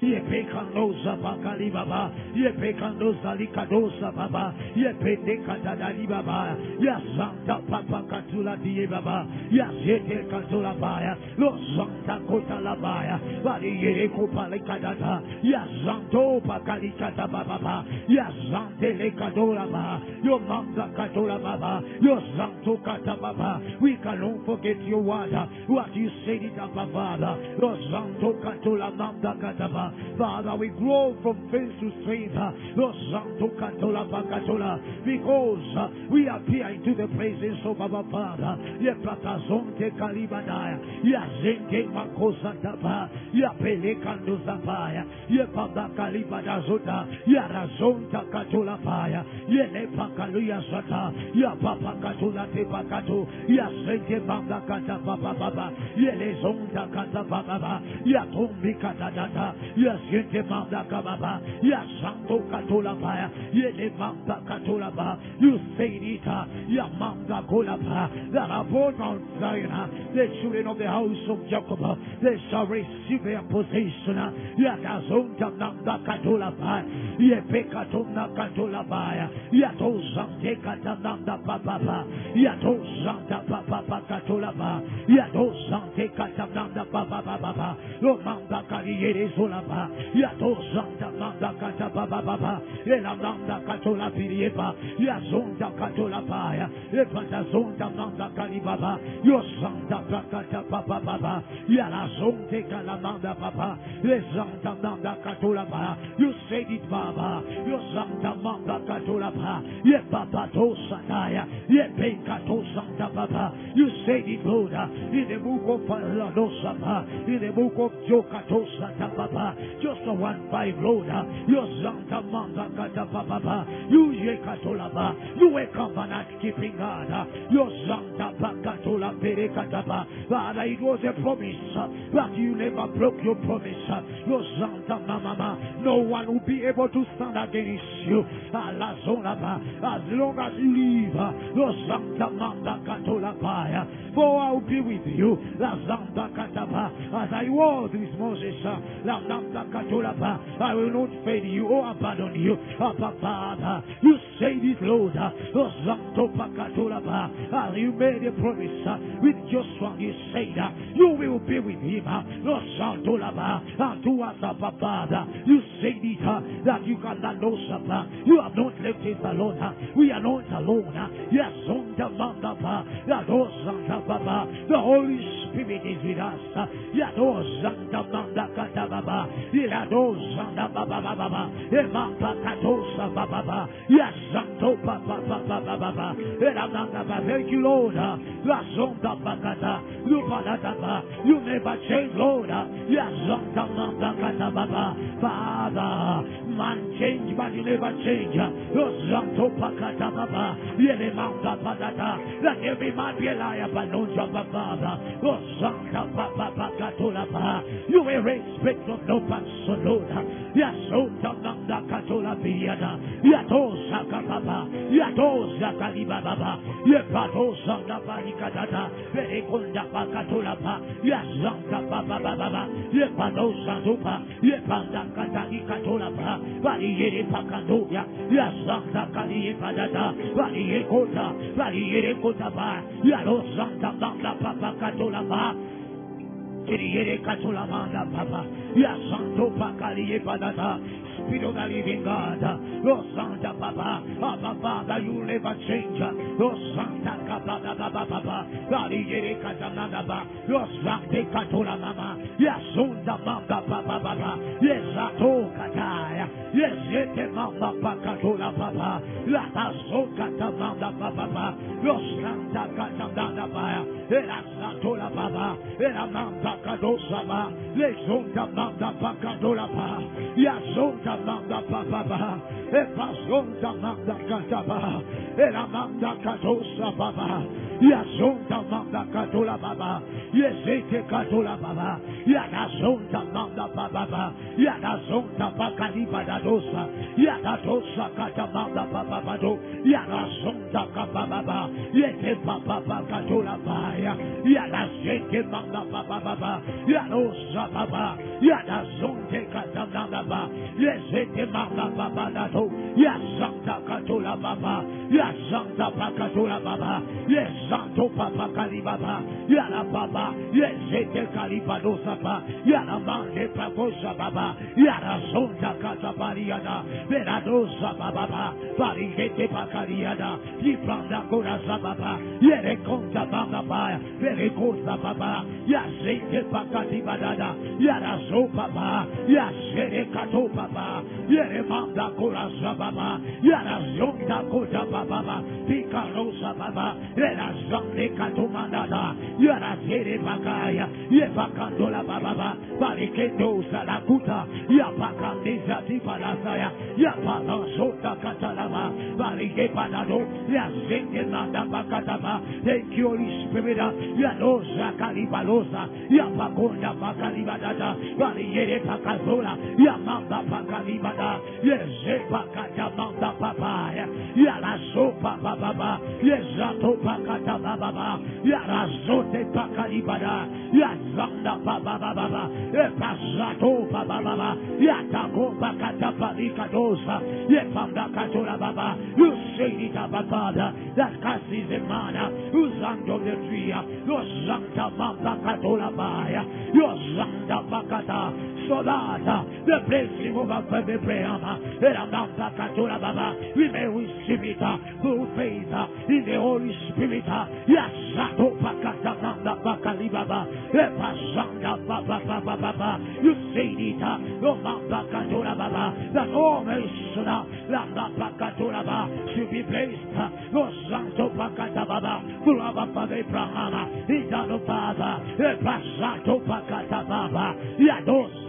Yepekandosa bakali baba, yepekandosa likadosa baba, yependekatadali baba, yazanta papa katula diye baba, yazete katula baya, lo zanta kota la baya, bali yere kopale kadata, yazanto bakali kata baba, yazante le kadola baba, yo manda katola baba, yo zanto kata baba, we cannot forget your word, what you said it up Father, lo zanto katola manda kataba, Father, we grow from faith to Pacatola. Because we appear into the presence of our Father. Ye Platazonte Calibadaya. Ya Zente Makosa Tapa. Ya Pelekando Zapaya. Ye Papa Calibadazota. Ya Razonta Catola Paya. Ye Lepakaluya Sata. Ya Papa Catola Tepakato. Ya Zente Bamba Kata Papa Papa. Ye Lezonta Kata Papa. Ya Tombi Kata Data. Ya Yente manda kababa. Ya santo katola baya. Yele manda katola. You say it. Ya manda kola ba. That upon Mount Zion, the children of the house of Jacob, they shall receive their possession. Ya gazonta manda katola ba. Ye pekatona katola baya. Ya to zante katananda papa. Ya to zanta papa katola ba. Ya to zante katananda papa papa. Lo manda kariyere zola ba. Ya to manda kata baba baba. Ela manda katola pirieba. Ya zonda katola baya. E pata zonda manda kali baba. Yo zanta prakata baba baba. Ya la zonte kala manda baba. Le zanta manda katola ba. You said it baba. Yo zanta manda katola ba. Ye baba to sataya. Ye penka to zanta baba. You said it Lord. In the book of Ladosa In the book of Jokato Santa Baba. Joshua one five Lord. Yo zanta manda kata baba. You ye katolaba. You a covenant keeping God. Yo zanta bakatola pere kataba. Father, it was a promise uh, that you never broke your promise. uh, Yo zanta mama. No one will be able to stand against you. As long as you live. uh, Yo zanta manda katola paya. For I will be with you. As I was with Moses. I will not fail you oh, or abandon you. Oh, Father, you say this, Lord. Oh, Lo zanto pakatola ah, you made a promise uh, with Joshua, you said uh, you will be with him. to us, Father, you it uh, that you cannot lose. You have not left us alone. We are not alone. Yes, on the. The Holy Spirit is with us. Ya do zanta manda kata baba. Ya do zanta baba baba baba. Emamba katosa baba baba. Ya zanto baba baba baba baba. Era manda baba. Thank you, Lord. uh, La zonda bakata. Ba. You never change, Lord. uh, Ya zanta manda baba. Father, man change, but you never change. You zanto bakata manda bakata. Let every man be a liar, but no job, Father. You ba. Will respect of no person, Lord. Ya zonta manda katola biyada. Ya tosa kababa. Ya tosa kaliba baba. Ya patosa na barikadata. Vere konda bakatola ba. Ya zanta baba baba. Ya patosa zupa. Ya panda katali katola ba. Bali yere pakadoya. Ya zanta kali padata. Bali yere. Bali yere kota ba. Ya lo zanta manda papa katola Spirit of the living God. Lord Santa Papa. Ah, papa Father, you never change. Lord Santa Papa. Lord oh, Santa katola mama. Papa papa. Yes, yete mama pakatola papa. La taso katamanda papa papa. Lord Santa katananda ba. Era satola papa. Era manda kadosa ba. Le sunda manda pakadola pa. Ya sunda manda papa ba. E pasonda manda kataba. Era manda kadosa papa. Ya sunda manda katola baba. Yes, ete katola baba. Ya da sunda manda baba ba. Ya da sunda bakali badadosa. Ya da dosa kata manda baba baba. Yete baba ba katola ba ya. Ya da manda baba baba. Ya dosa baba. Ya da sunte kata baba. Yes, ete manda baba dato. Yes, santa katula baba. Yes, santa pakatula baba. Yes, santo papa kali baba. Yala baba. Yes, ete kali padosa pa. Yala mande pakosa baba. Yala sonta pariada. Veradosa baba. Parigete pakariada. Yipranda kurasa baba. Yere konta baba pa. Vere kosa baba. Yasete pakati badada. Yara so baba. Yasere kato baba. Yere manda kurasa baba. Yara zonta kota baba. Pikarosa baba. Yara zonde kato mandada. Yara zere bakaya. Yepakandola baba. Pariketo salakuta. Yapakandeza tipalasaya. Yapalosota katalaba. Parike panado. Yazende manda bakataba. Thank you, Holy Spirit. Yalosa kalibalosa. Yapakonda bakalibadada. Pariyere pakazola. Yamamba pakalibada. Yeze pakata manda papaya. Yala sopa baba. Yezato pakata baba. Yala zote pakalibada. Yazanda baba baba. Epazato baba baba. Yatako pakata palikadosa. Yepanda katola baba. You about Father. That casts a man who's under the tree. Your Santa Mamba Katola Baya. Your Santa Bakata. So that uh, the blessing of our every prayer. Mamba Katola Baba. We may receive it through faith in the Holy Spirit. Yes, Sato Pakata Mamba Bakali Baba. Epasanda Baba. You say it. That all Baba should be blessed. No Santo Pakata Baba. Through our Father Abraham. Idano Baba. Epasato Pakata Baba. Yado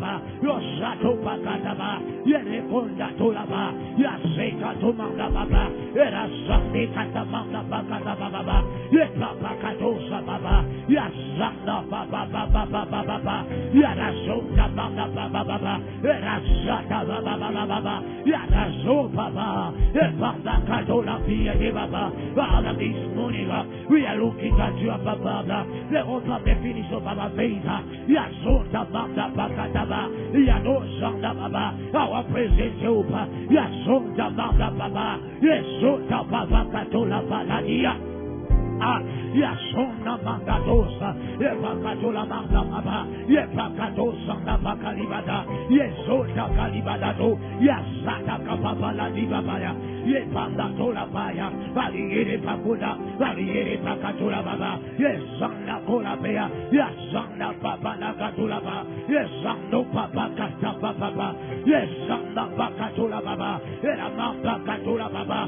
Yosato Pakataba. Yerekonda Tolaba. Yaseka Tomanda Baba. Erasande Katamanda Bakata Baba. Katosa Baba. Baba Baba Baba Baba. Yarasonda Baba Baba Baba. Erasata Baba Baba Baba. Yaraso Baba. Baba. Uh, we are looking at you, Father. The author finish of our faith. Yasonda Baba Bakataba. Yanosanda Baba. Our present. Yasonda Baba Baba. Baba. Yasona Mangadosa, Epakatola Manga Baba, Nabakalibada, Yesota Kalibadado, Yasata Kapapala Dibabaya, Yepandatola Baya, Valiere Pakuda, Valiere Pakatola Baba, Yesana Kola Bea, Yasana Papa Nakatula Baba, Yesando Papa Katapa Baba, Yesana Pakatola Baba, Eramanda Katola Baba,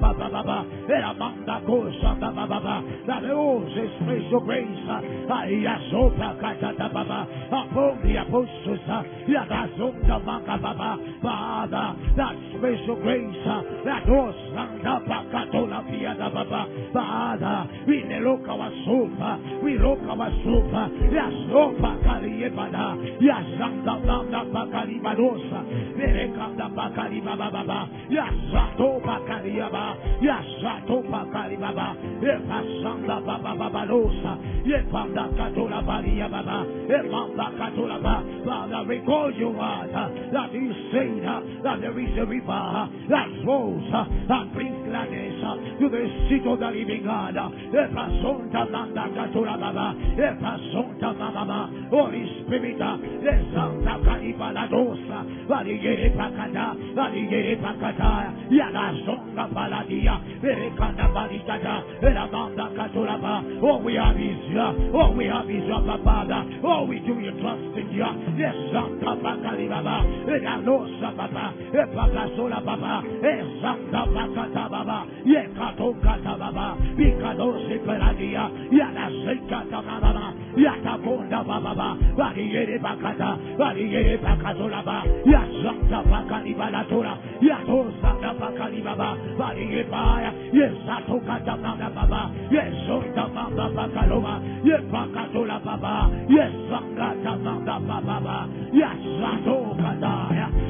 Baba Baba, Eramanda Kosanda that oh, special grace, uh, Katata uh, Baba, upon the apostles, uh, Maka oh, Baba, Father, that grace, that Baba, Father, we look our soup, we look our Verekanda Bakalibaba Baba, Yasato Bakaliaba, Yasato Bakalibaba, Epasanda Father, we call you out, uh, that you say uh, that there is a river uh, that flows and brings gladness to the seat of the living God. Holy Spirit, Esanta Kalibaladosa, Valigere Pakata, Valigere Pakata, all we have is you. Oh, we have is your Father. All we do you trust in you. Yes, Santa Bacari Baba. no Sababa. Epapa Sola Baba. Santa Bacata Baba. Yekato Kata Baba. Picado Siperadia. Yana Sekata Baba. Yata Bunda Baba. Variere Bacata. Variere Bacatola Baba. Yes, Santa Bacari Balatura. Yato Santa bakali baba baya yes ato kata baba yes bakaloma yes bakatola baba yes baba baba yes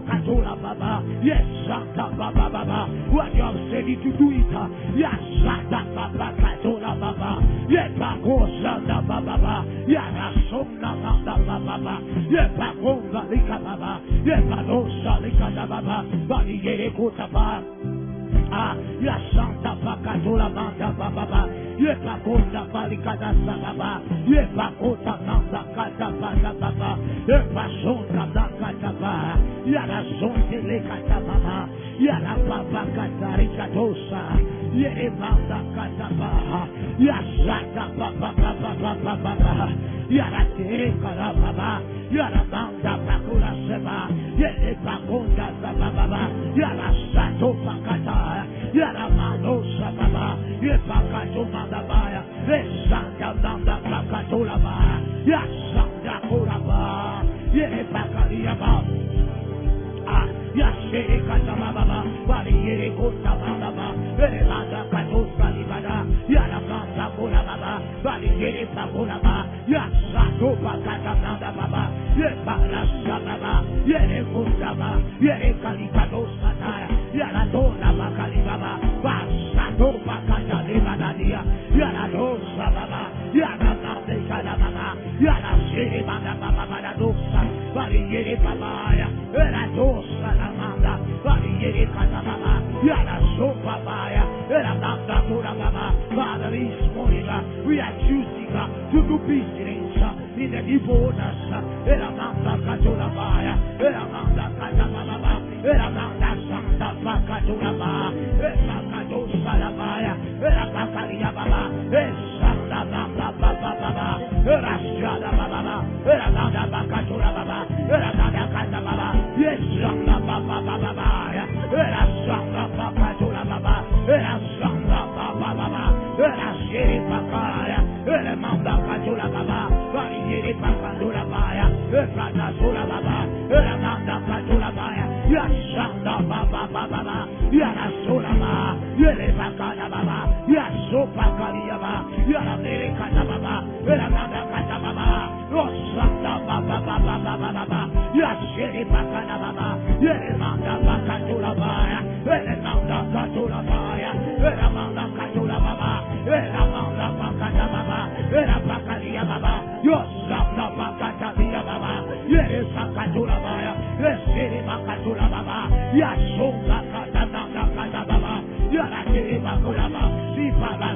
Baba, yes, Santa Baba Baba, what you have said to do it, yes, Baba Katola Baba, yes, Santa Baba yes, Sona Baba Baba, yes, Lika Baba, yes, Lika Baba, Ah, la santa pacatola manda bababa. Ye pacota palicada sababa. Ye pacota manda cata baba baba. Ye pasonta da cata ba. Ya la sonte le cata baba. Ya la papa cata ricadosa. Ye manda cata ba. Ya santa papa papa papa papa. Ya la tere cara baba. Ya la manda pacura seba. Ye pacota baba baba. Ya la santo pacata Yaramanosababa, Yepakatumabaya, Esandamakaturaba, Yasandakuraba, Yepakariaba, ah, Yashikatababa, Varierikutababa, Erelada Katuskalibada, Yaramatakurababa, Varieripakuraba, Yasatupakatababa, Yeparasababa, Yerekutaba, Yerekalipata. Father this morning we are choosing to do business in the divorce, uh, You are Yeribakana Baba, baba, baba. You're a surabaya, you're a bacana, baba. You're a supercavia, you're a americana, baba. You're a nada, bacana, baba. You're a shamba, baba, baba, baba, baba. You're a shibacana, baba. You're a Yeribanda Bakatula baba.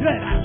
You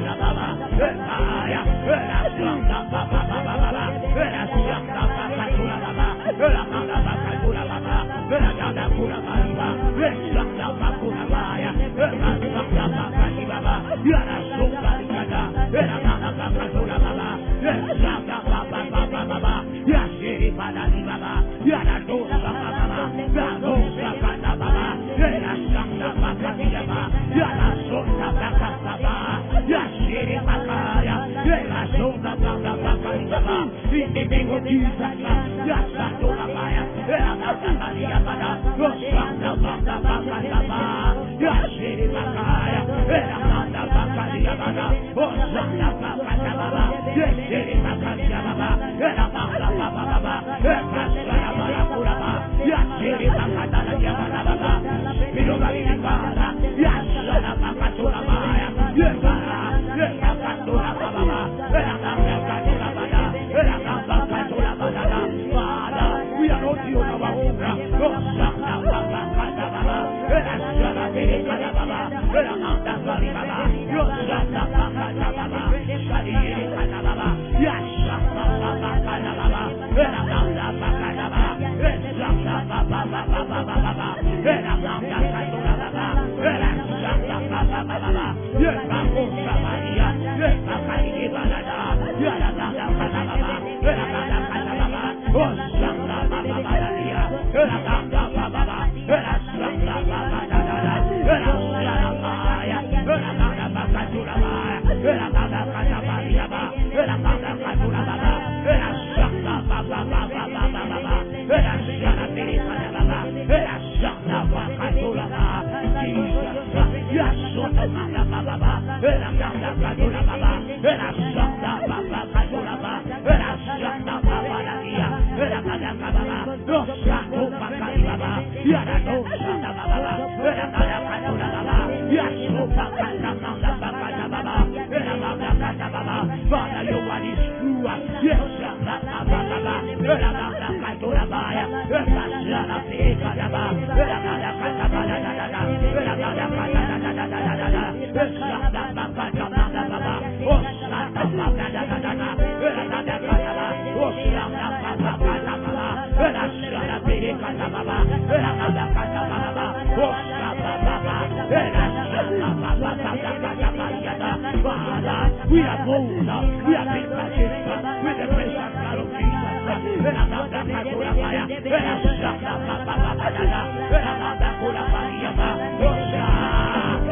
Rasana Baba, Aya, the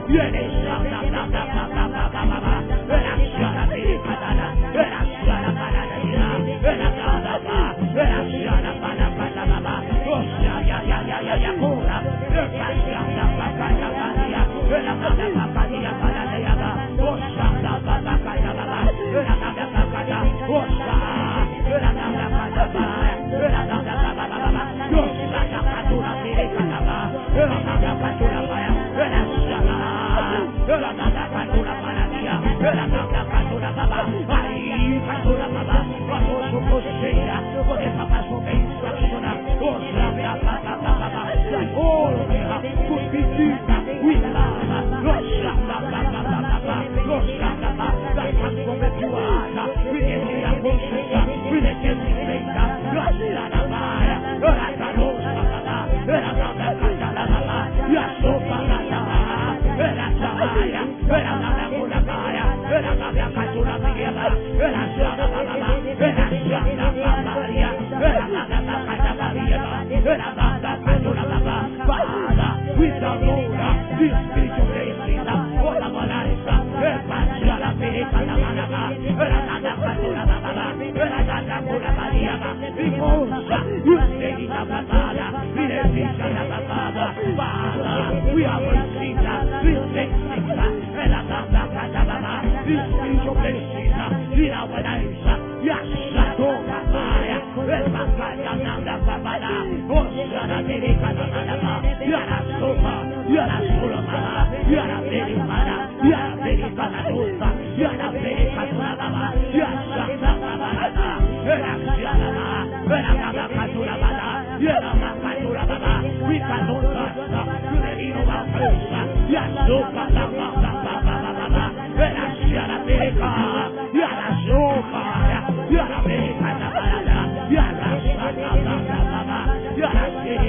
Yeah. Yo, ela dá da cadura paradinha, ela dá da cadura babá, aí cadura babá, quando sou cocheira, poder papá sou bem estacionar, outra vez a pata da babá, da ouro, tu pedida, cuidada, nossa da pata da babá, nossa da pata, da casa como é piuada, vinhete da consciência, vinhete de feita, nossa da vara, ora da nossa da, ora da da da da da, e a sua We are Yeah.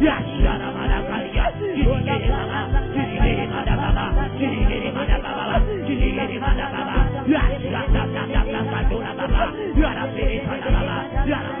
Yes. Yeah.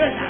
goodness.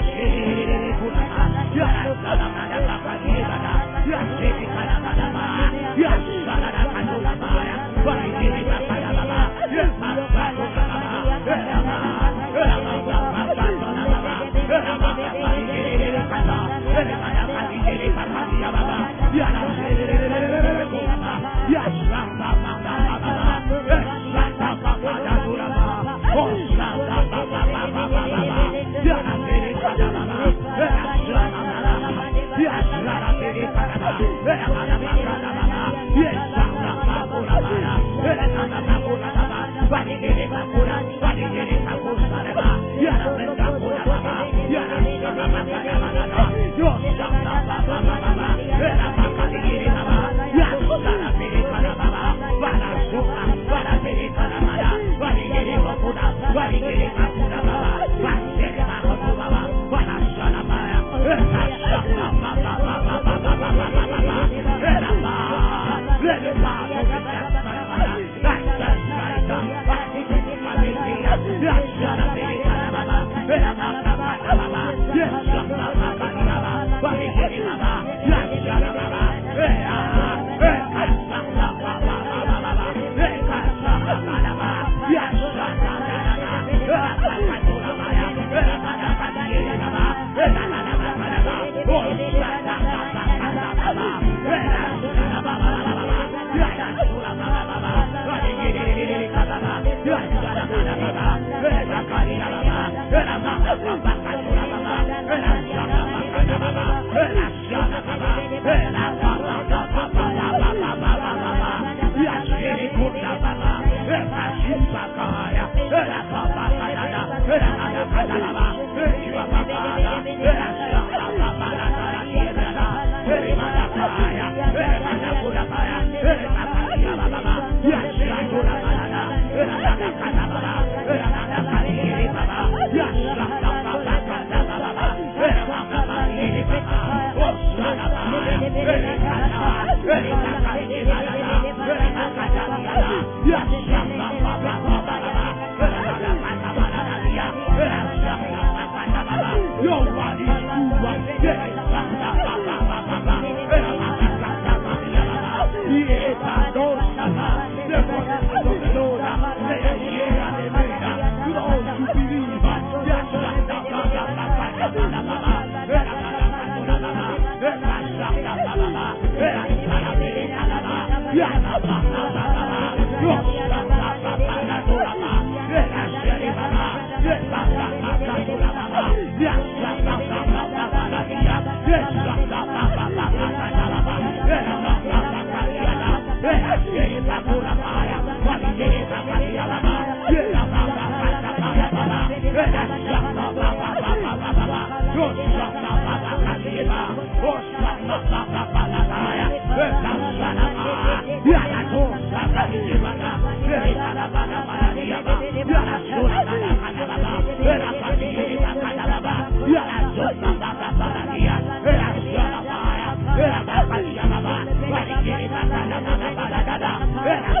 Yeah.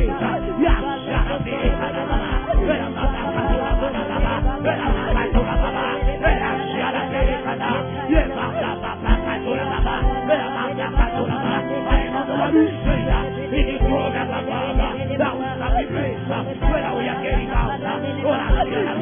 Yes,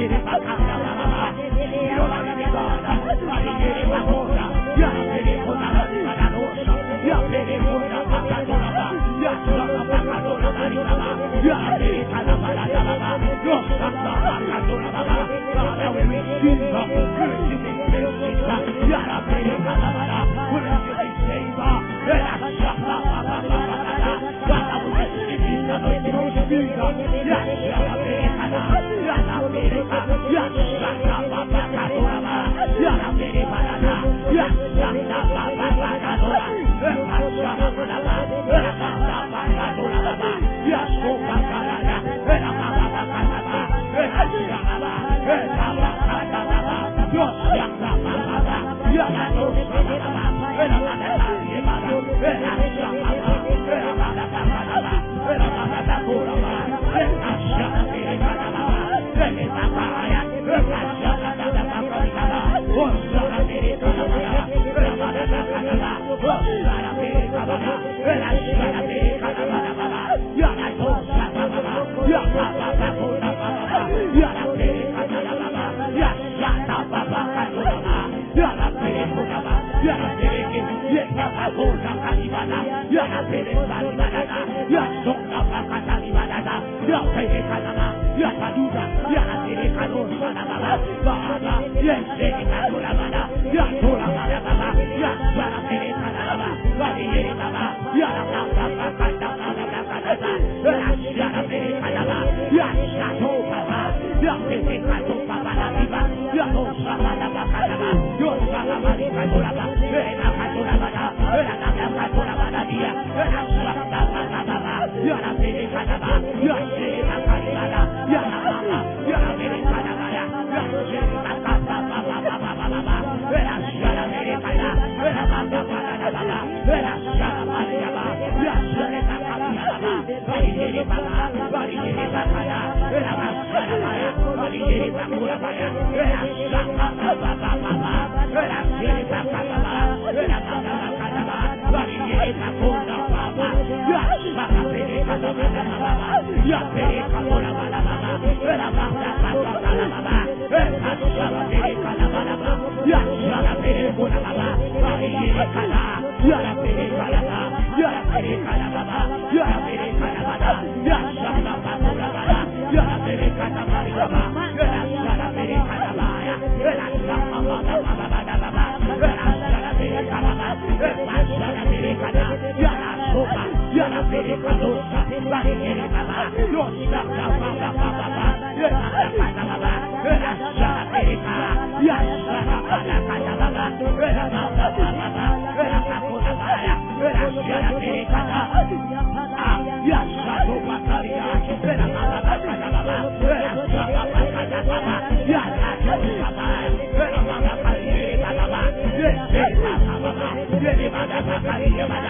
Yeah. Yeah. You're not Yakaduda, Yakadikadu, Manababa, Bahaba, Yakadikadu, Lamana, Yakura, Manababa, Yakura, Manababa, Yakura, You're a Yeah, yeah. Yes,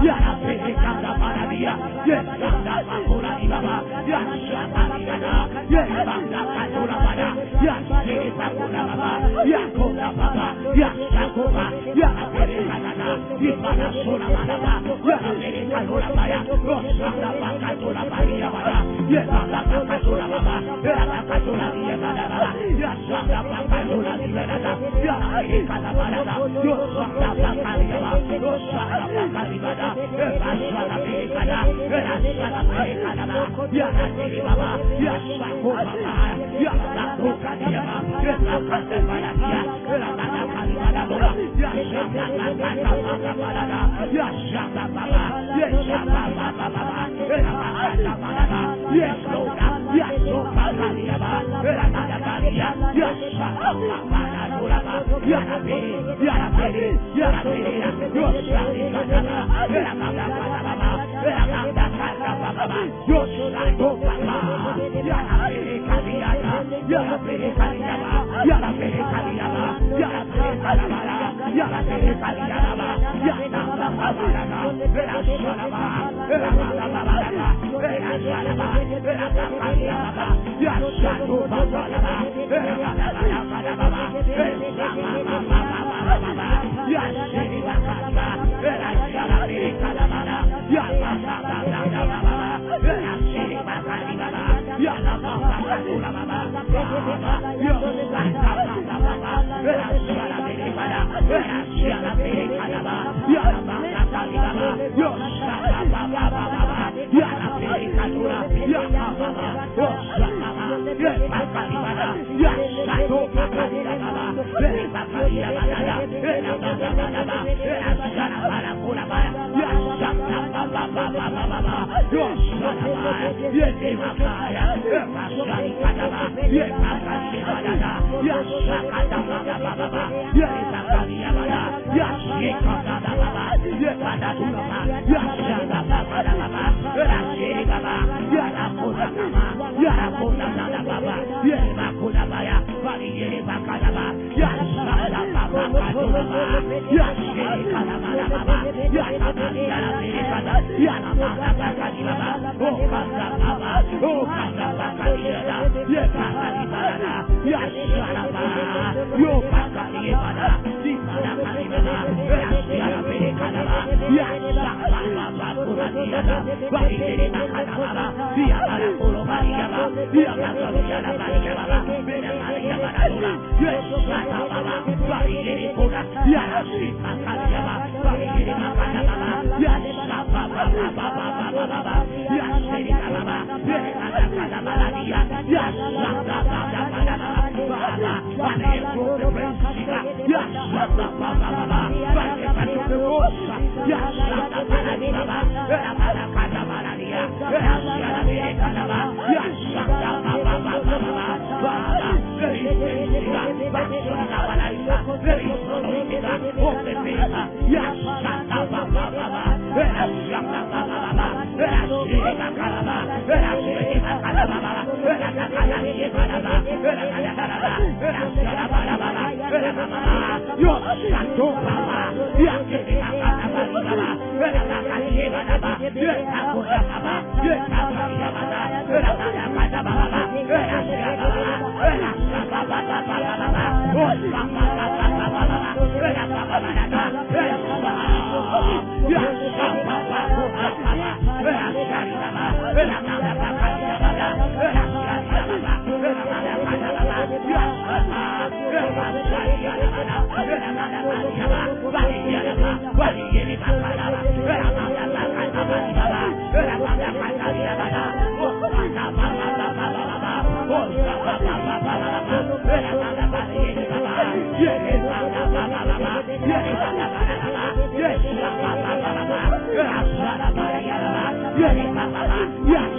Yeah, Yo soy la Yes, Yeah. shine Yeah. Yes, yes Yes, Bakani Baba, O Ya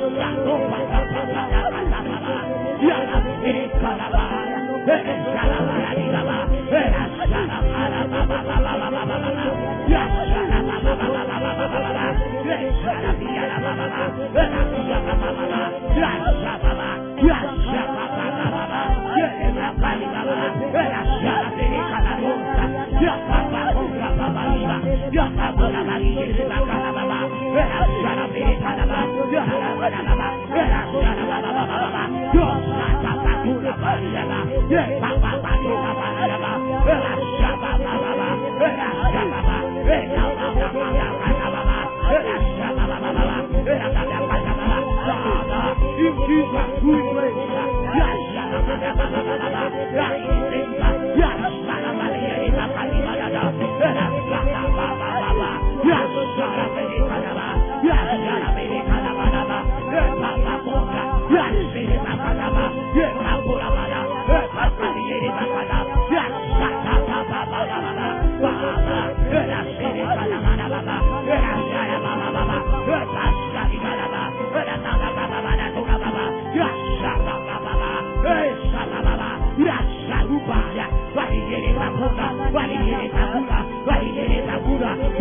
Baba,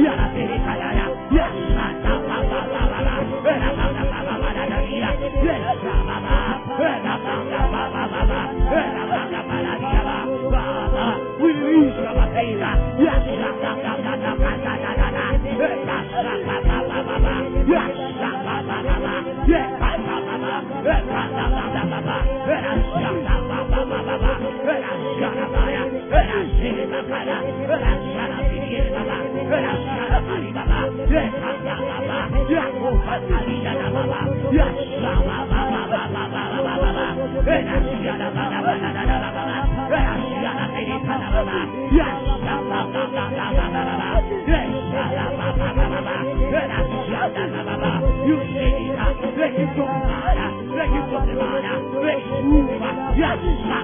O Kuro Bari Yaba, Yabara Yada Bari Yaba, Bede Bari Yaba Dula, Yashara Baba, Bari Bede Kura, Yara Sita Kani Yaba, Bari Bede Makana Baba, Baba Baba Baba Baba, Yashara Baba, Bede Kana Kana Baladia, Yashara Baba Baba Baba, Baba, Baba, Yashara Baba Baba, Yo, Santo Baba, You could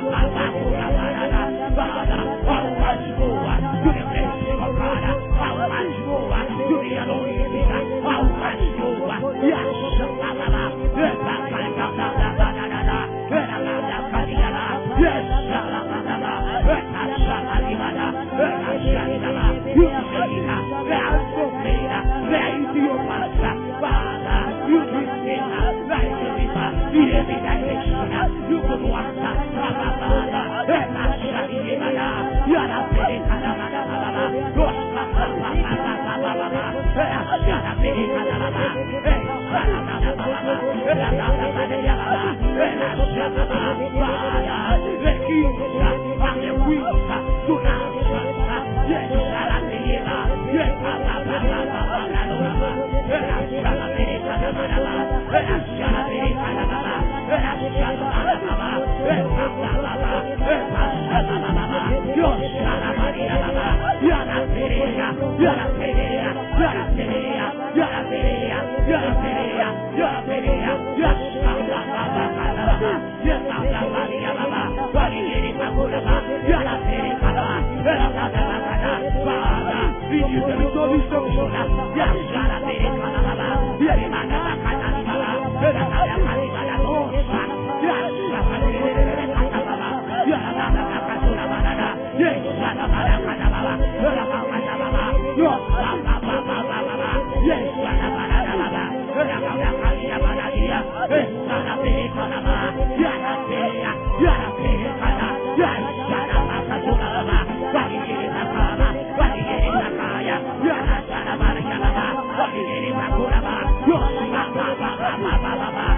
Yeah. Ba ba ba ba ba ba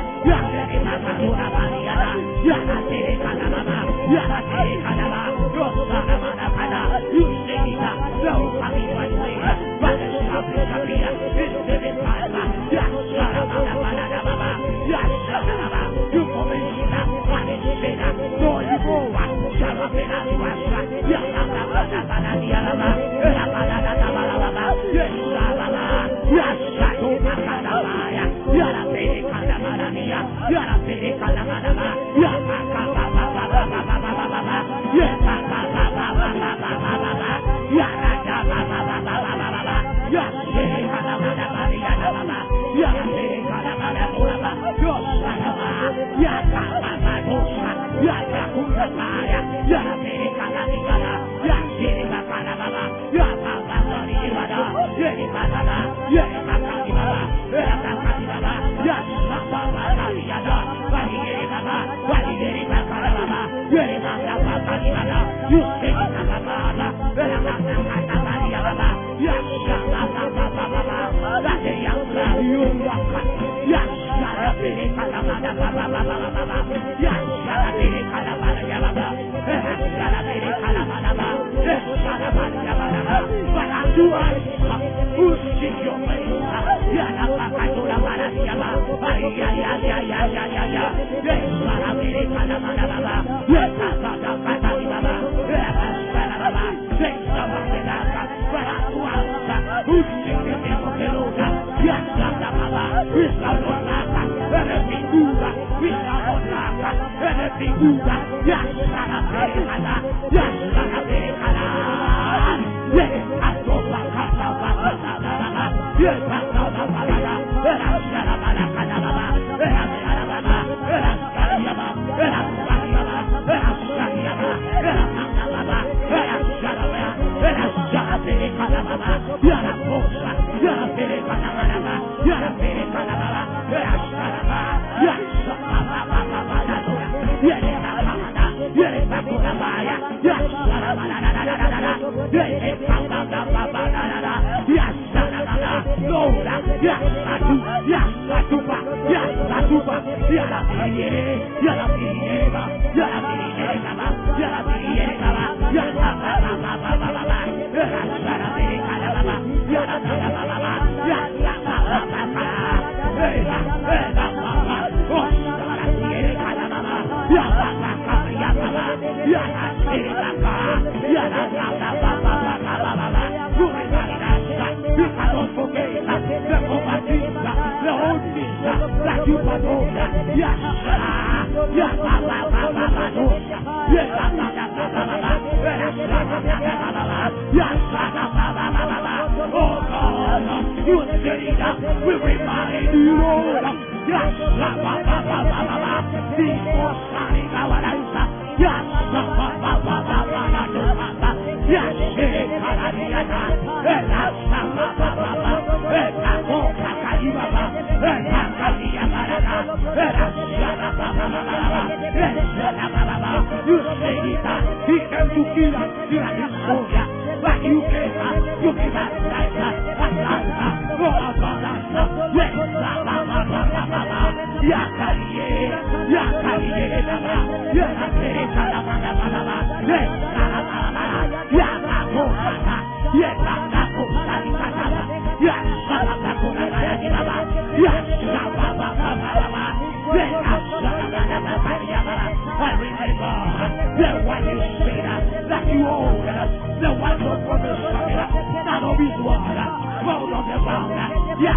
the one who promised of his word, fall on the ground. Yes,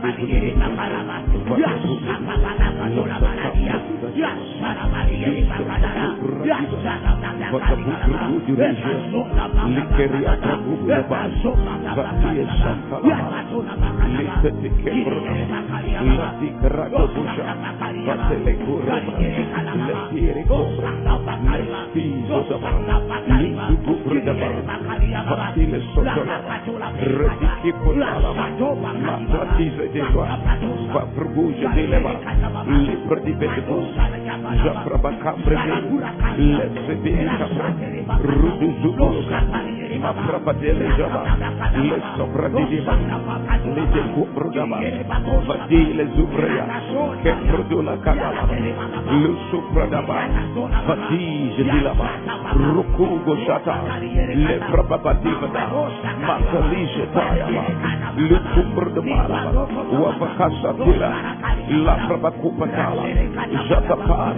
Vadile Zubrea, che produla Kadala, Libre di Pentecôs, Dilaba, Rukugo Shata, Le Prababadivada, Matalisha Tayama, Lukumbrdamala, Wavakasa Tila, La Prabakupatala, Zatapara Tila, Estilo Rabba, Wadakumbrdabaya, Ipotula Vie, Istela Branda, Zankambreda, Lota Priaba, Ekaduro Brava, Luzo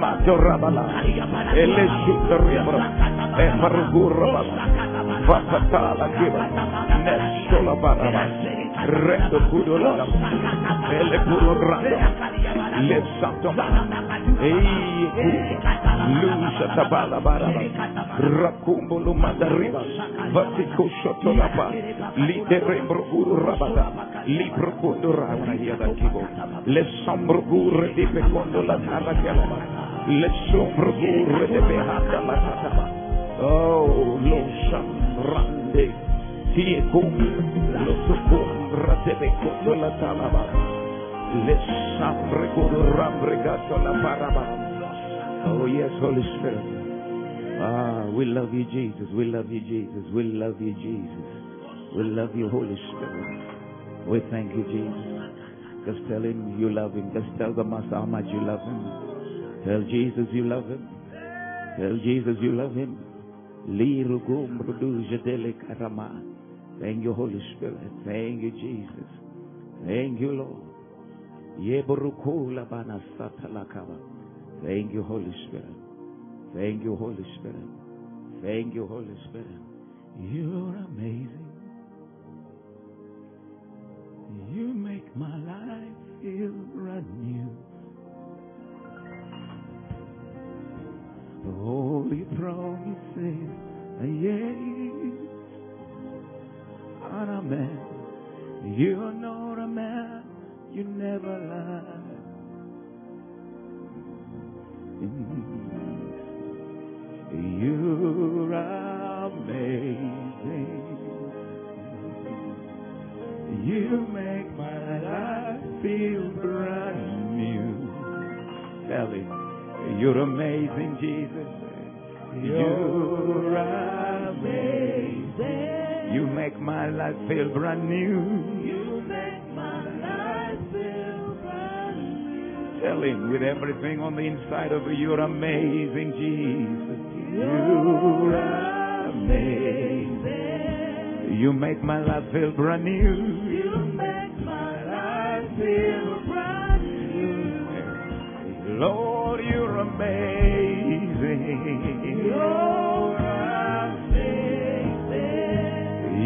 Mato Rabala, Eleshita Ribra, Emargurra, Fafatala Giba, Nestola Baraba, Reto Kudola, Ele Kurorado, Le Santo, Ei, Lusa Tabala Baraba, Rakumbulu Madariba, Vatico Shotolapa, Liderebro Urabada, Libro Kudurana Yadakibo, Le Sambro Gurre di Pecondo la Tala Gialama, Oh, Lo Samrande, Tiekum, Lo Sukum, Ratebe Kondo la Talaba, Le Sambre Kurambre Gato la Paraba. Oh, yes, Holy Spirit. Ah, we love you, Jesus. We love you, Jesus. We love you, Jesus. We love you, Holy Spirit. We thank you, Jesus. Just tell him you love him. Just tell the Master how much you love him. Tell Jesus you love him. Tell Jesus you love him. Thank you, Holy Spirit. Thank you, Jesus. Thank you, Lord. Thank you, Holy Spirit. Thank you, Holy Spirit. Thank you, Holy Spirit. You're amazing. You make my life feel brand new. All your promises are yes and amen. You're not a man, you never lie. You're amazing. You make my life feel brand new. Tell you're amazing, Jesus. You're amazing. You make my life feel brand new. You make my life feel brand new. Tell him with everything on the inside of you, you're amazing, Jesus. You're amazing. You make my life feel brand new. You make my life feel brand new. Lord, amazing. You're amazing.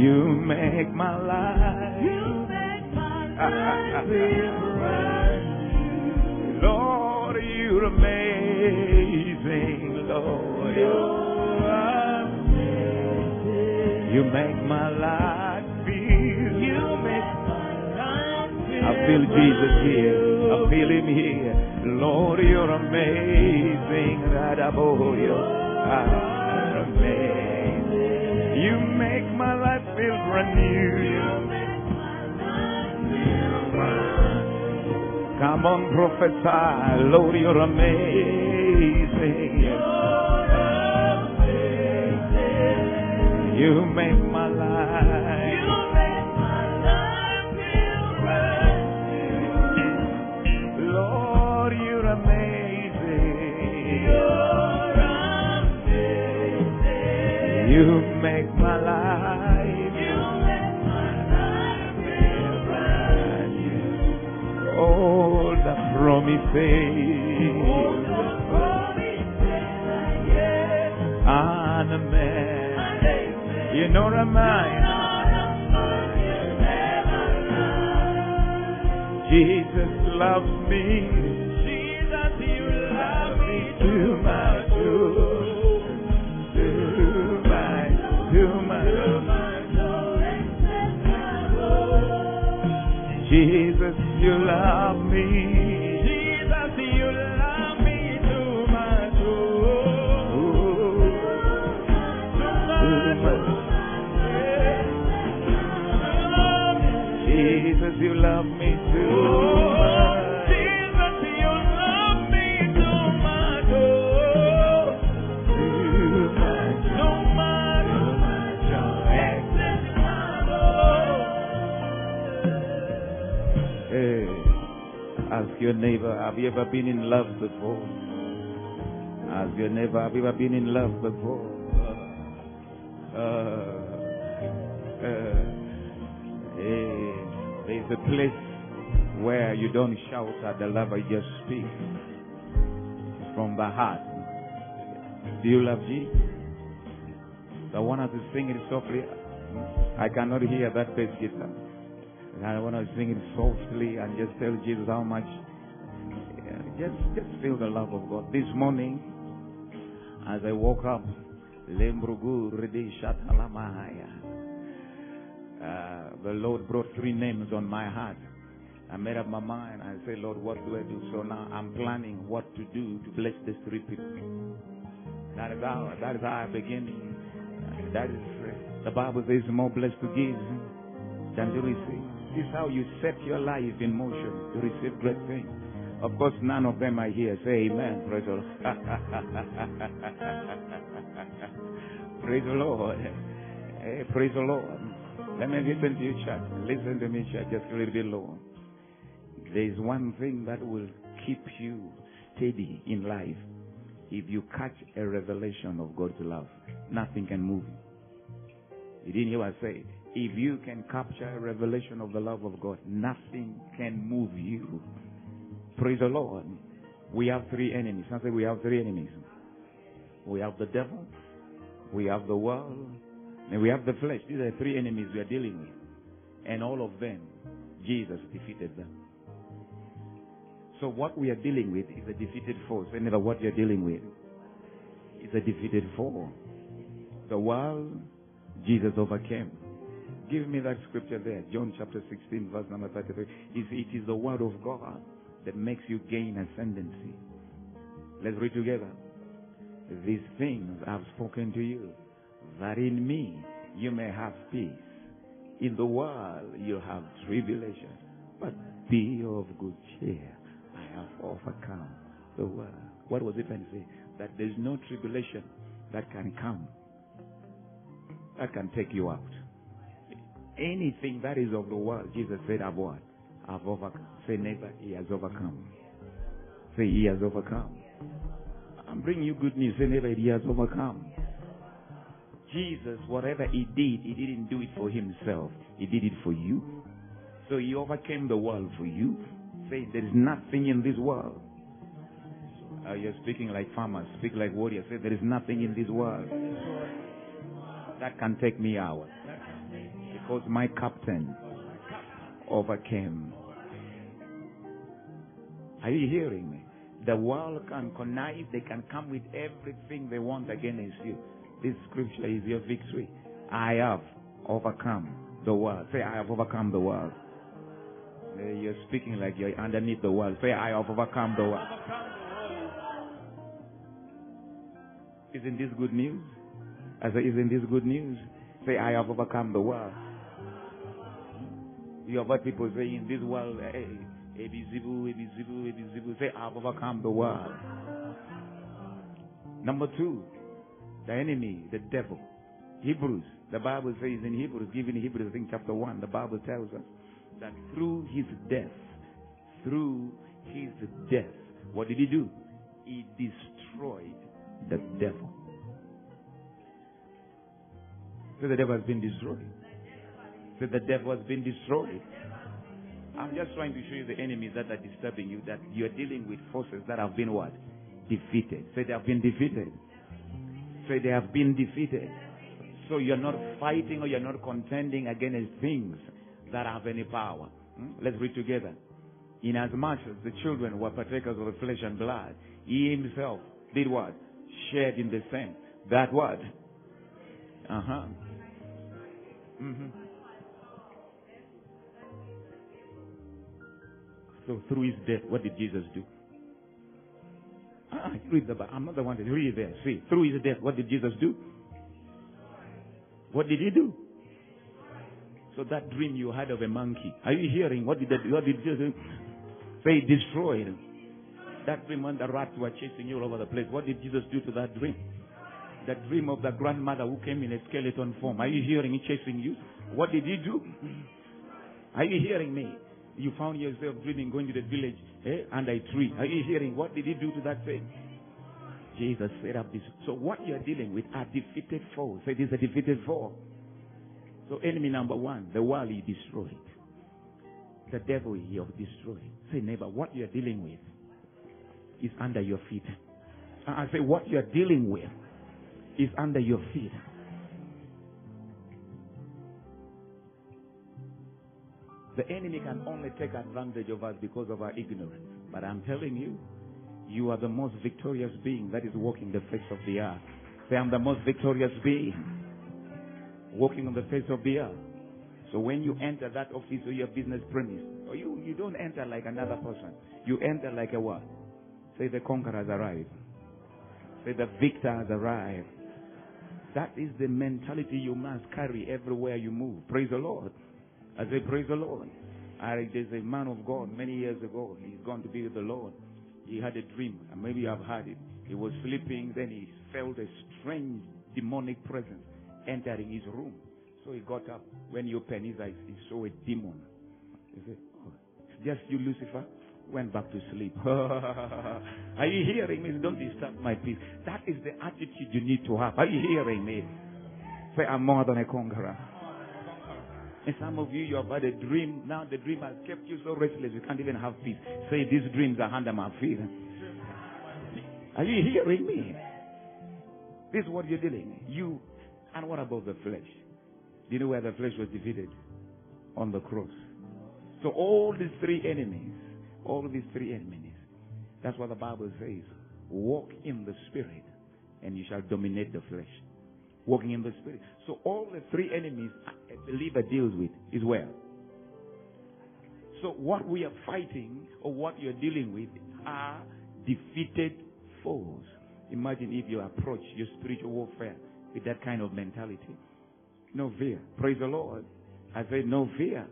You make my life. You make my life feel brand. Lord, you're amazing, Lord. You're amazing. You make my life feel. You make my life feel I feel Jesus here. I feel Him here. Lord, you're amazing. Radaboyo. Ah, amazing. You make my life feel brand new. Come on, prophesy. Lord, you're amazing. You make my You make my life. You make my life. Oh, the promises. And a man. You know I mean? Jesus loves me. You love me. Your neighbor, have you ever been in love before? Ask your neighbor, have you ever been in love before? Uh, uh, hey, there's a place where you don't shout at the lover, you just speak from the heart. Do you love Jesus? I want us to sing it softly. I cannot hear that bass guitar. I want to sing it softly and just tell Jesus how much. Just, just feel the love of God. This morning, as I woke up. Uh, the Lord brought three names on my heart. I made up my mind. I said, Lord, what do I do? So now I'm planning what to do to bless these three people. That is how, that is how I begin. That is, uh, the Bible says, more blessed to give than to receive. This is how you set your life in motion to receive great things. Of course, none of them are here. Say amen. Praise the Lord. praise the Lord. Hey, praise the Lord. Let me listen to you, church. Listen to me, church, just a little bit lower. There is one thing that will keep you steady in life. If you catch a revelation of God's love, nothing can move you. You didn't hear what I said. If you can capture a revelation of the love of God, nothing can move you. Praise the Lord. We have three enemies. I say we have three enemies. We have the devil, we have the world, and we have the flesh. These are three enemies we are dealing with. And all of them, Jesus defeated them. So what we are dealing with is a defeated force. Never what you're dealing with is a defeated force. The world, Jesus overcame. Give me that scripture there. John chapter 16, verse number 33. It it is the word of God that makes you gain ascendancy. Let's read together. These things I've spoken to you, that in me you may have peace. In the world you have tribulation, but be of good cheer. I have overcome the world. What was it when say? That there's no tribulation that can come that can take you out. Anything that is of the world, Jesus said, what? I've overcome. Say neighbor, he has overcome. Say he has overcome. I'm bringing you good news. Say neighbor, he has overcome. Jesus, whatever he did, he didn't do it for himself. He did it for you. So he overcame the world for you. Say there is nothing in this world. Uh, you're speaking like farmers. Speak like warriors. Say there is nothing in this world that can take me out. Because my captain overcame. Are you hearing me? The world can connive, they can come with everything they want against you. This scripture is your victory. I have overcome the world. Say, I have overcome the world. You're speaking like you're underneath the world. Say, I have overcome the world. Isn't this good news? I say, isn't this good news? Say, I have overcome the world. You have heard people say in this world, hey, Ebizibu, Ebizibu, Ebizibu. Say, I have overcome the world. Number two, the enemy, the devil. Hebrews, the Bible says in Hebrews, given Hebrews, I think chapter 1, the Bible tells us that through his death, through his death, what did he do? He destroyed the devil. So the devil has been destroyed. So the devil has been destroyed. I'm just trying to show you the enemies that are disturbing you, that you're dealing with forces that have been what? Defeated. Say so they have been defeated. Say so they have been defeated. So you're not fighting or you're not contending against things that have any power. Hmm? Let's read together. Inasmuch as the children were partakers of the flesh and blood, he himself did what? Shared in the same. That what? Uh huh. Mm-hmm. So through his death, what did Jesus do? Ah, read the Bible. I'm not the one to read there. See, through his death, what did Jesus do? What did he do? So that dream you had of a monkey, are you hearing? What did that, what did Jesus say? Destroyed. That dream when the rats were chasing you all over the place. What did Jesus do to that dream? the dream of the grandmother who came in a skeleton form. Are you hearing me chasing you? What did he do? Are you hearing me? You found yourself dreaming going to the village eh, under a tree. Are you hearing? What did he do to that thing? Jesus set up this. So what you're dealing with are defeated foes. It is a defeated foe. So enemy number one, the world he destroyed. The devil he have destroyed. Say neighbor, what you're dealing with is under your feet. I say what you're dealing with is under your feet. The enemy can only take advantage of us because of our ignorance. But I'm telling you, you are the most victorious being that is walking the face of the earth. Say, I'm the most victorious being walking on the face of the earth. So when you enter that office or your business premise, or you, you don't enter like another person. You enter like a what? Say the conqueror has arrived. Say the victor has arrived. That is the mentality you must carry everywhere you move. Praise the Lord. I say, praise the Lord. I, there's a man of God many years ago. He's gone to be with the Lord. He had a dream, and maybe you have had it. He was sleeping, then he felt a strange demonic presence entering his room. So he got up. When he opened his eyes, he saw a demon. He said, oh, it's just you, Lucifer went back to sleep. Are you hearing me? Don't disturb my peace. That is the attitude you need to have. Are you hearing me? Say, I'm more than a conqueror. And some of you, you have had a dream. Now the dream has kept you so restless, you can't even have peace. Say, these dreams are under my feet. Are you hearing me? This is what you're dealing. You, and what about the flesh? Do you know where the flesh was defeated? On the cross. So all these three enemies all these three enemies. That's what the Bible says. Walk in the Spirit, and you shall dominate the flesh. walking in the spirit. So all the three enemies a believer deals with is where? So what we are fighting or what you're dealing with are defeated foes. Imagine if you approach your spiritual warfare with that kind of mentality. No fear. Praise the Lord. I say no fear.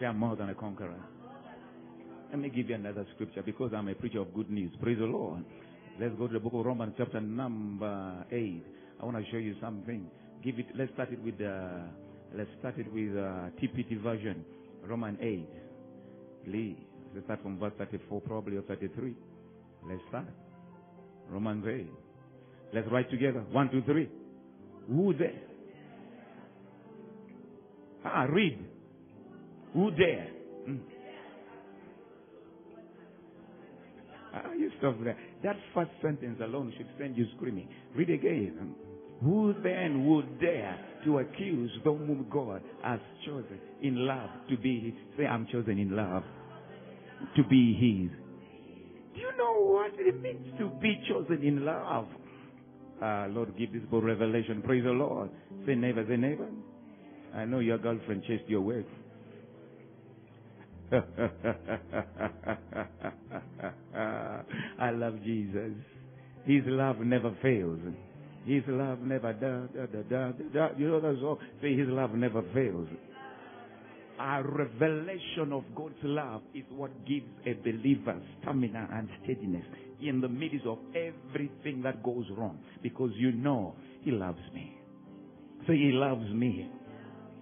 They are more than a conqueror. Let me give you another scripture because I'm a preacher of good news. Praise the Lord. Let's go to the book of Romans chapter number 8. I want to show you something. Give it, let's start it with, uh, let's start it with, uh, TPT version. Roman 8. Please. Let's start from verse 34 probably or 33. Let's start. Romans 8. Let's write together. One, two, three. Who there? Ah, read. Who there? Mm. Ah, you stop there. That first sentence alone should send you screaming. Read again. Who then would dare to accuse the whom God has chosen in love to be his? Say, I'm chosen in love to be his. Do you know what it means to be chosen in love? Uh, Lord, give this boy revelation. Praise the Lord. Say neighbor, say neighbor. I know your girlfriend chased your away. I love Jesus. His love never fails. His love never da da da da da. You know that song? Say His love never fails. A revelation of God's love is what gives a believer stamina and steadiness in the midst of everything that goes wrong because you know He loves me. Say He loves me.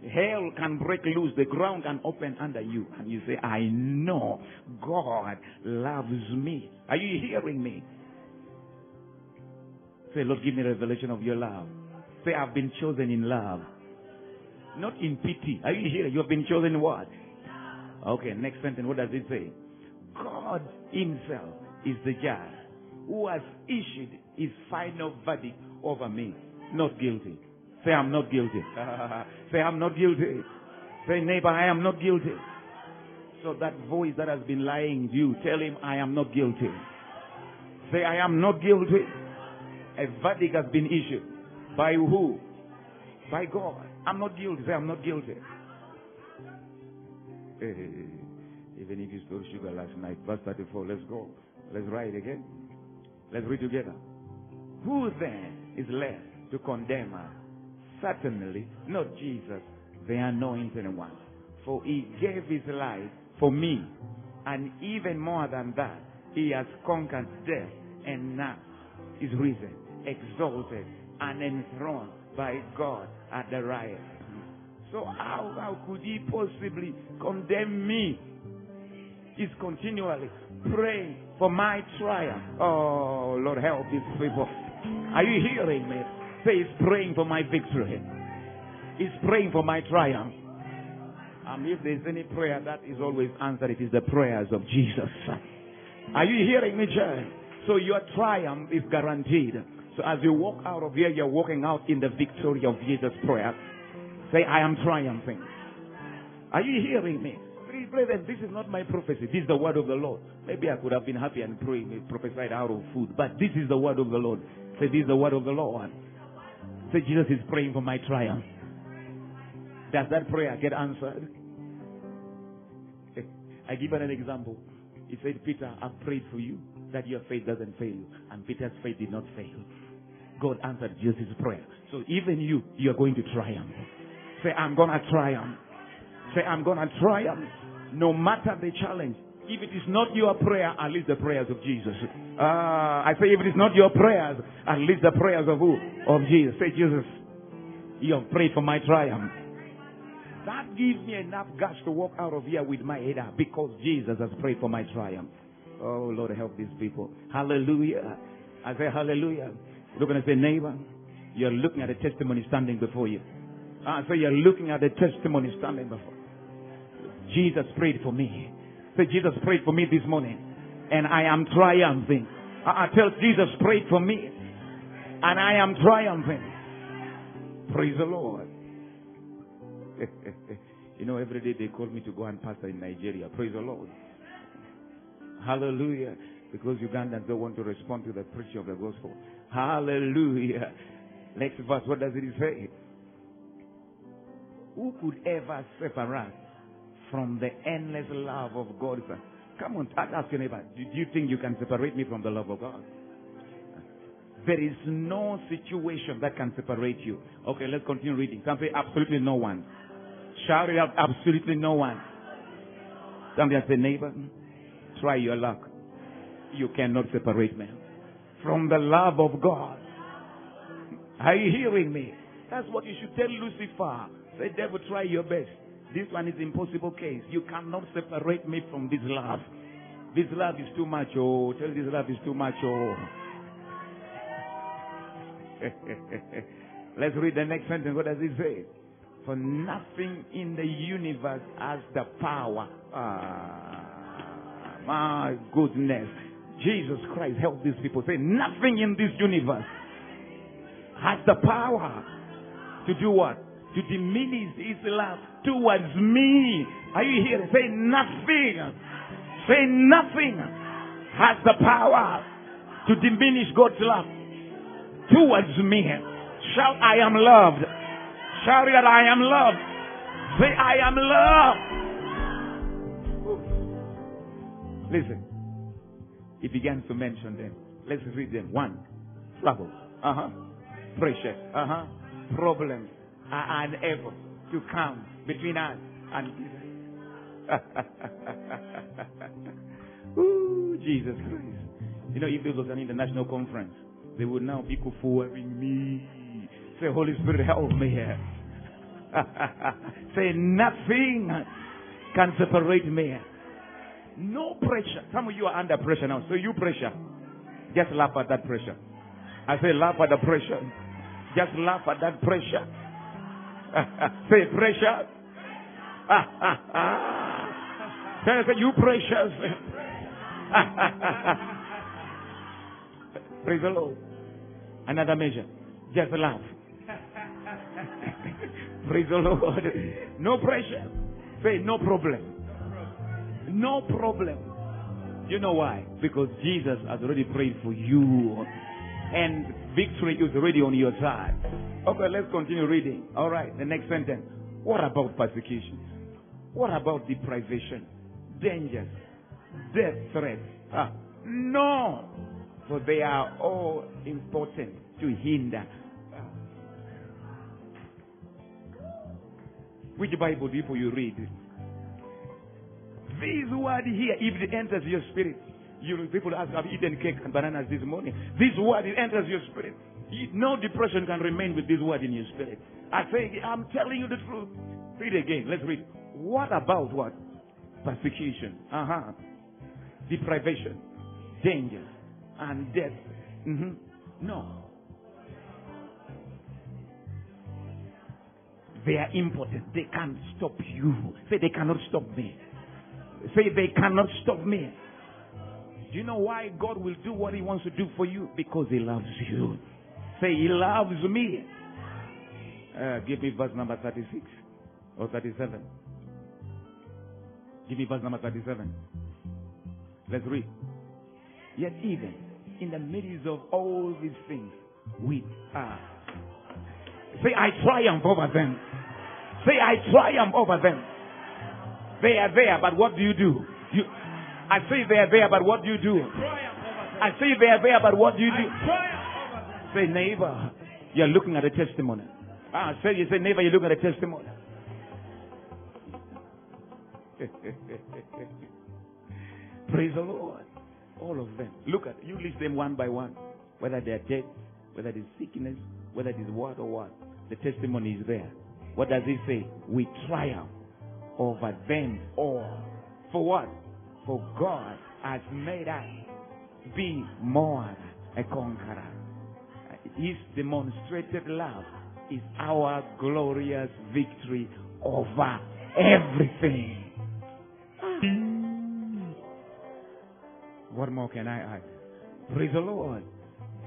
Hell can break loose, the ground can open under you, and you say, I know God loves me. Are you hearing me? Say, Lord, give me revelation of your love. Say, I've been chosen in love. Not in pity. Are you here? You have been chosen in what? Okay, next sentence. What does it say? God Himself is the judge who has issued His final verdict over me. Not guilty. Say, I'm not guilty. Say, I'm not guilty. Say, neighbor, I am not guilty. So that voice that has been lying to you, tell him, I am not guilty. Say, I am not guilty. A verdict has been issued. By who? By God. I'm not guilty. Say, I'm not guilty. Hey, even if you stole sugar last night, verse 34, let's go. Let's write again. Let's read together. Who then is left to condemn us? Certainly not Jesus, the anointed one. For he gave his life for me. And even more than that, he has conquered death and now is risen, exalted, and enthroned by God at the right. So how, how could he possibly condemn me? He's continually praying for my triumph. Oh, Lord, help these people. Are you hearing me? Say, he's praying for my victory. He's praying for my triumph. And if there's any prayer that is always answered, it is the prayers of Jesus. Are you hearing me, church? So your triumph is guaranteed. So as you walk out of here, you're walking out in the victory of Jesus' prayer. Say, I am triumphing. Are you hearing me? Please, brethren, this is not my prophecy. This is the word of the Lord. Maybe I could have been happy and praying, eh, prophesied out of food, but this is the word of the Lord. Say, this is the word of the Lord. Say, Jesus is praying for my triumph. Does that prayer get answered? I give an example. He said, Peter, I've prayed for you that your faith doesn't fail you. And Peter's faith did not fail. God answered Jesus' prayer. So even you, you're going to triumph. Say, I'm going to triumph. Say, I'm going to triumph. No matter the challenge. If it is not your prayer, at least the prayers of Jesus. Uh, I say, if it is not your prayers, at least the prayers of who? Of Jesus. Say, Jesus, you have prayed for my triumph. That gives me enough guts to walk out of here with my head up because Jesus has prayed for my triumph. Oh, Lord, help these people. Hallelujah. I say hallelujah. Look and say, neighbor, you're looking at a testimony standing before you. I say, you're looking at a testimony standing before Jesus prayed for me. Say, Jesus prayed for me this morning. And I am triumphing. I, I tell Jesus prayed for me. And I am triumphing. Praise the Lord. you know, every day they call me to go and pastor in Nigeria. Praise the Lord. Hallelujah. Because Ugandans don't want to respond to the preaching of the gospel. Hallelujah. Next verse, what does it say? Who could ever separate us from the endless love of God? Come on, ask your neighbor, do you think you can separate me from the love of God? There is no situation that can separate you. Okay, let's continue reading. Say absolutely no one. Shout it out, absolutely no one. Somebody say, neighbor, try your luck. You cannot separate me from the love of God. Are you hearing me? That's what you should tell Lucifer. Say, devil, try your best. This one is impossible case. You cannot separate me from this love. This love is too much, oh. Tell this love is too much, oh. Let's read the next sentence. What does it say? For nothing in the universe has the power. Ah, my goodness. Jesus Christ, help these people. Say, nothing in this universe has the power to do what? To diminish his love towards me. Are you here? Say nothing. Say nothing has the power to diminish God's love towards me. Shout, I am loved. Shout that I am loved. Say, I am loved. Listen. He began to mention them. Let's read them. One, trouble. Uh huh. Pressure. Uh huh. Problems are unable to come between us and Jesus. Ooh, Jesus Christ. You know, if this was an international conference, they would now be kufuaring me. Say, Holy Spirit, help me here. Say, nothing can separate me. No pressure. Some of you are under pressure now. So you pressure. Just laugh at that pressure. I say laugh at the pressure. Just laugh at that pressure. say pressure. say you precious. Praise the Lord. Another measure. Just laugh. Praise the Lord. No pressure. Say no problem. No problem. You know why? Because Jesus has already prayed for you. And victory is already on your side. Okay, let's continue reading. All right, the next sentence. What about persecution? What about deprivation, dangers, death threats? Ah, no, for they are all important to hinder. Which Bible do you read? This word here, if it enters your spirit, you people ask, have eaten cake and bananas this morning. This word, it enters your spirit. No depression can remain with this word in your spirit. I say, I'm telling you the truth. Read again. Let's read. What about what? Persecution. Uh huh. Deprivation. Danger. And death. Mm-hmm. No. They are important. They can't stop you. Say, they cannot stop me. Say, they cannot stop me. Do you know why God will do what He wants to do for you? Because He loves you. Say, He loves me. Uh, give me verse number 36 or 37. Give me verse number 37. Let's read. Yet even in the midst of all these things, we are. Say, I triumph over them. Say, I triumph over them. They are there, but what do you do? You, I say they are there, but what do you do? I say they are there, but what do you do? Say, neighbor, you're looking at a testimony. Ah, say, you say, neighbor, you're looking at a testimony. Praise the Lord. All of them. Look at you list them one by one. Whether they're dead, whether it's sickness, whether it's what or what. The testimony is there. What does it say? We triumph over them all. For what? For God has made us be more a conqueror. His demonstrated love is our glorious victory over everything. What more can I add? Praise the Lord.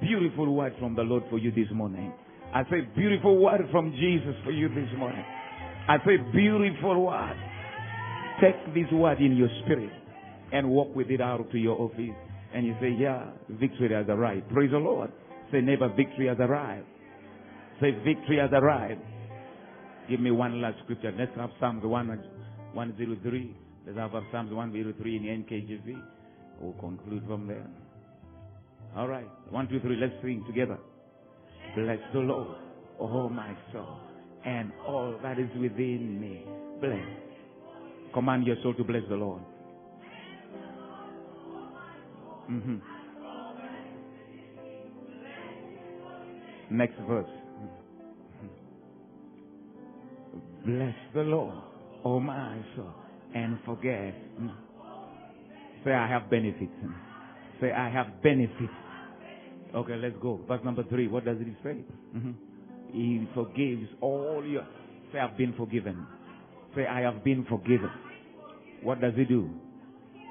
Beautiful word from the Lord for you this morning. I say beautiful word from Jesus for you this morning. I say beautiful word. Take this word in your spirit and walk with it out to your office. And you say, yeah, victory has arrived. Praise the Lord. Say, neighbor, victory has arrived. Say, victory has arrived. Give me one last scripture. Let's have Psalms 1, 103. Let's have Psalms 103 in the NKJV. We'll conclude from there. All right. One, two, three. Let's sing together. Bless the Lord, oh my soul, and all that is within me. Bless. Command your soul to bless the Lord. Mm-hmm. Next verse. Bless the Lord, oh my soul, and forget. Say, I have benefits. Say, I have benefits. Okay, let's go. Verse number three. What does it say? Mm-hmm. He forgives all your. Say, I've been forgiven. Say, I have been forgiven. What does he do?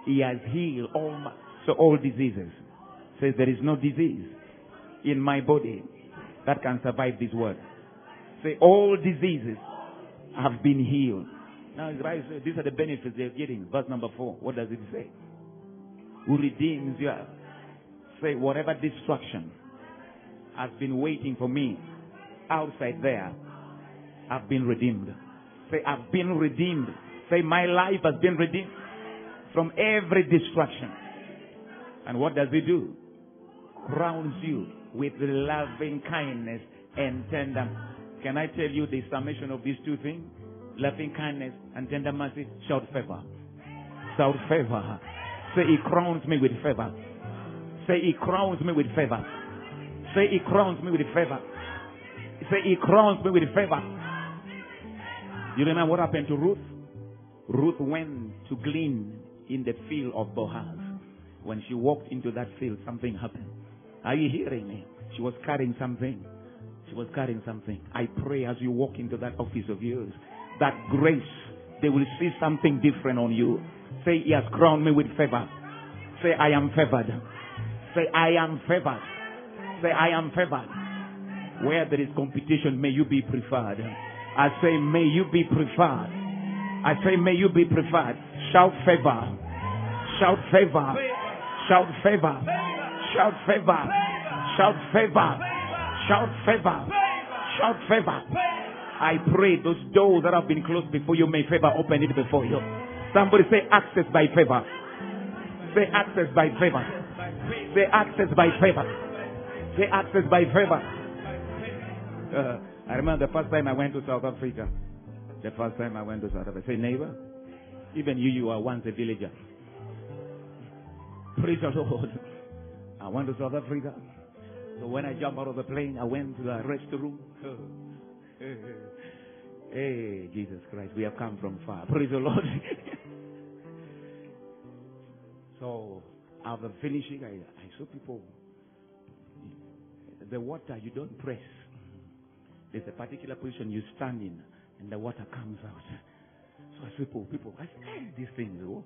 He has healed all my, so all diseases. Says there is no disease in my body that can survive this word. Say all diseases have been healed. Now these are the benefits they're getting. Verse number four. What does it say? Who redeems your say whatever destruction has been waiting for me outside there. I've been redeemed. Say I've been redeemed. Say my life has been redeemed from every destruction. And what does he do? Crowns you with loving kindness and tender. Can I tell you the summation of these two things? Loving kindness and tender mercy. Shout favor. Shout favor. Say he crowns me with favor. Say he crowns me with favor. Say he crowns me with favor. Say he crowns me with favor. You remember what happened to Ruth? Ruth went to glean in the field of Boaz. When she walked into that field, something happened. Are you hearing me? She was carrying something. She was carrying something. I pray as you walk into that office of yours, that grace, they will see something different on you. Say, He has crowned me with favor. Say, I am favored. Say, I am favored. Say, I am favored. Where there is competition, may you be preferred. I say, may you be preferred. I say, may you be preferred. Shout favor. Shout favor. Shout favor. Shout favor. Shout favor. Shout favor. Shout favor. I pray those doors that have been closed before you may favor open it before you. Somebody say access by favor. Say access by favor. Say access by favor. Say access by favor. Uh, I remember the first time I went to South Africa. The first time I went to South Africa. Say neighbor. Even you, you are once a villager. Praise the Lord. I went to South Africa. So when I jumped out of the plane, I went to the restroom. Hey, Jesus Christ, we have come from far. Praise the Lord. so after finishing, I, I saw people. The water you don't press. There's a particular position you stand in, and the water comes out. So I said, people, people, I said, hey, these things, oh.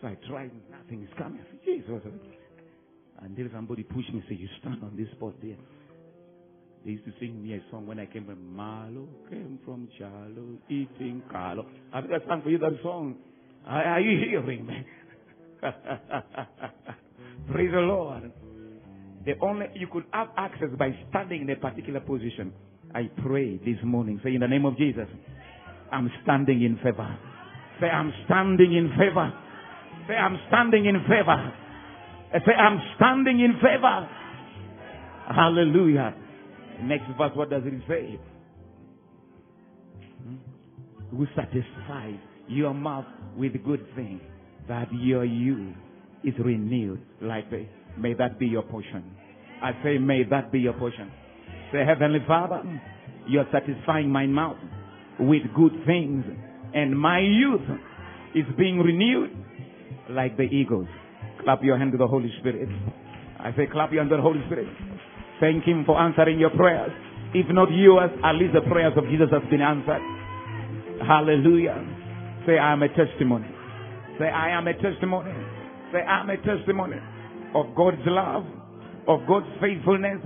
So I tried, nothing is coming. I said, Jesus. And then somebody pushed me, said, you stand on this spot there. They used to sing me a song when I came from Malo, came from Chalo, eating Carlo. I think I sang for you that song. Are, are you hearing me? Praise the Lord. The only you could have access by standing in a particular position. I pray this morning. Say in the name of Jesus. I'm standing in favor. Say I'm standing in favor. Say I'm standing in favor. Say I'm standing in favor. Hallelujah. Next verse, what does it say? Hmm? Who satisfies your mouth with good things, that your youth is renewed like this. may that be your portion. I say, may that be your portion. Say, Heavenly Father, you're satisfying my mouth with good things, and my youth is being renewed like the eagles. Clap your hand to the Holy Spirit. I say, clap your hand to the Holy Spirit. Thank Him for answering your prayers. If not yours, at least the prayers of Jesus has been answered. Hallelujah. Say, I am a testimony. Say, I am a testimony. Say, I am a testimony of God's love, of God's faithfulness,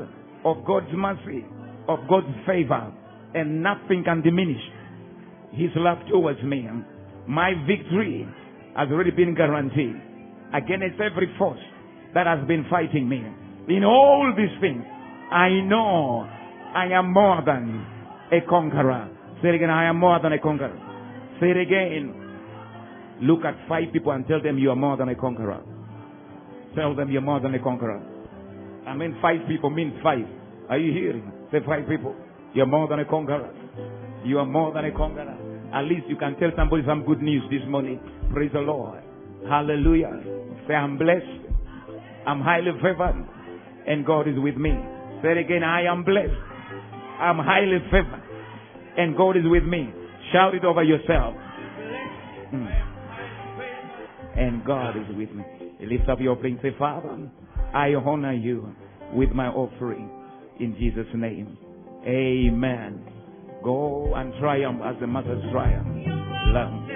of God's mercy, of God's favor, and nothing can diminish His love towards me. My victory has already been guaranteed against every force that has been fighting me. In all these things, I know I am more than a conqueror. Say it again, I am more than a conqueror. Say it again. Look at five people and tell them you are more than a conqueror. Tell them you're more than a conqueror. I mean, five people means five. Are you hearing? Say five people. You're more than a conqueror. You are more than a conqueror. At least you can tell somebody some good news this morning. Praise the Lord. Hallelujah. Say, I'm blessed. I'm highly favored. And God is with me. Say it again. I am blessed. I'm highly favored. And God is with me. Shout it over yourself. Mm. And God is with me. Lift up your prayer say, Father, I honor you with my offering in Jesus' name. Amen. Go and triumph as the mother's triumph.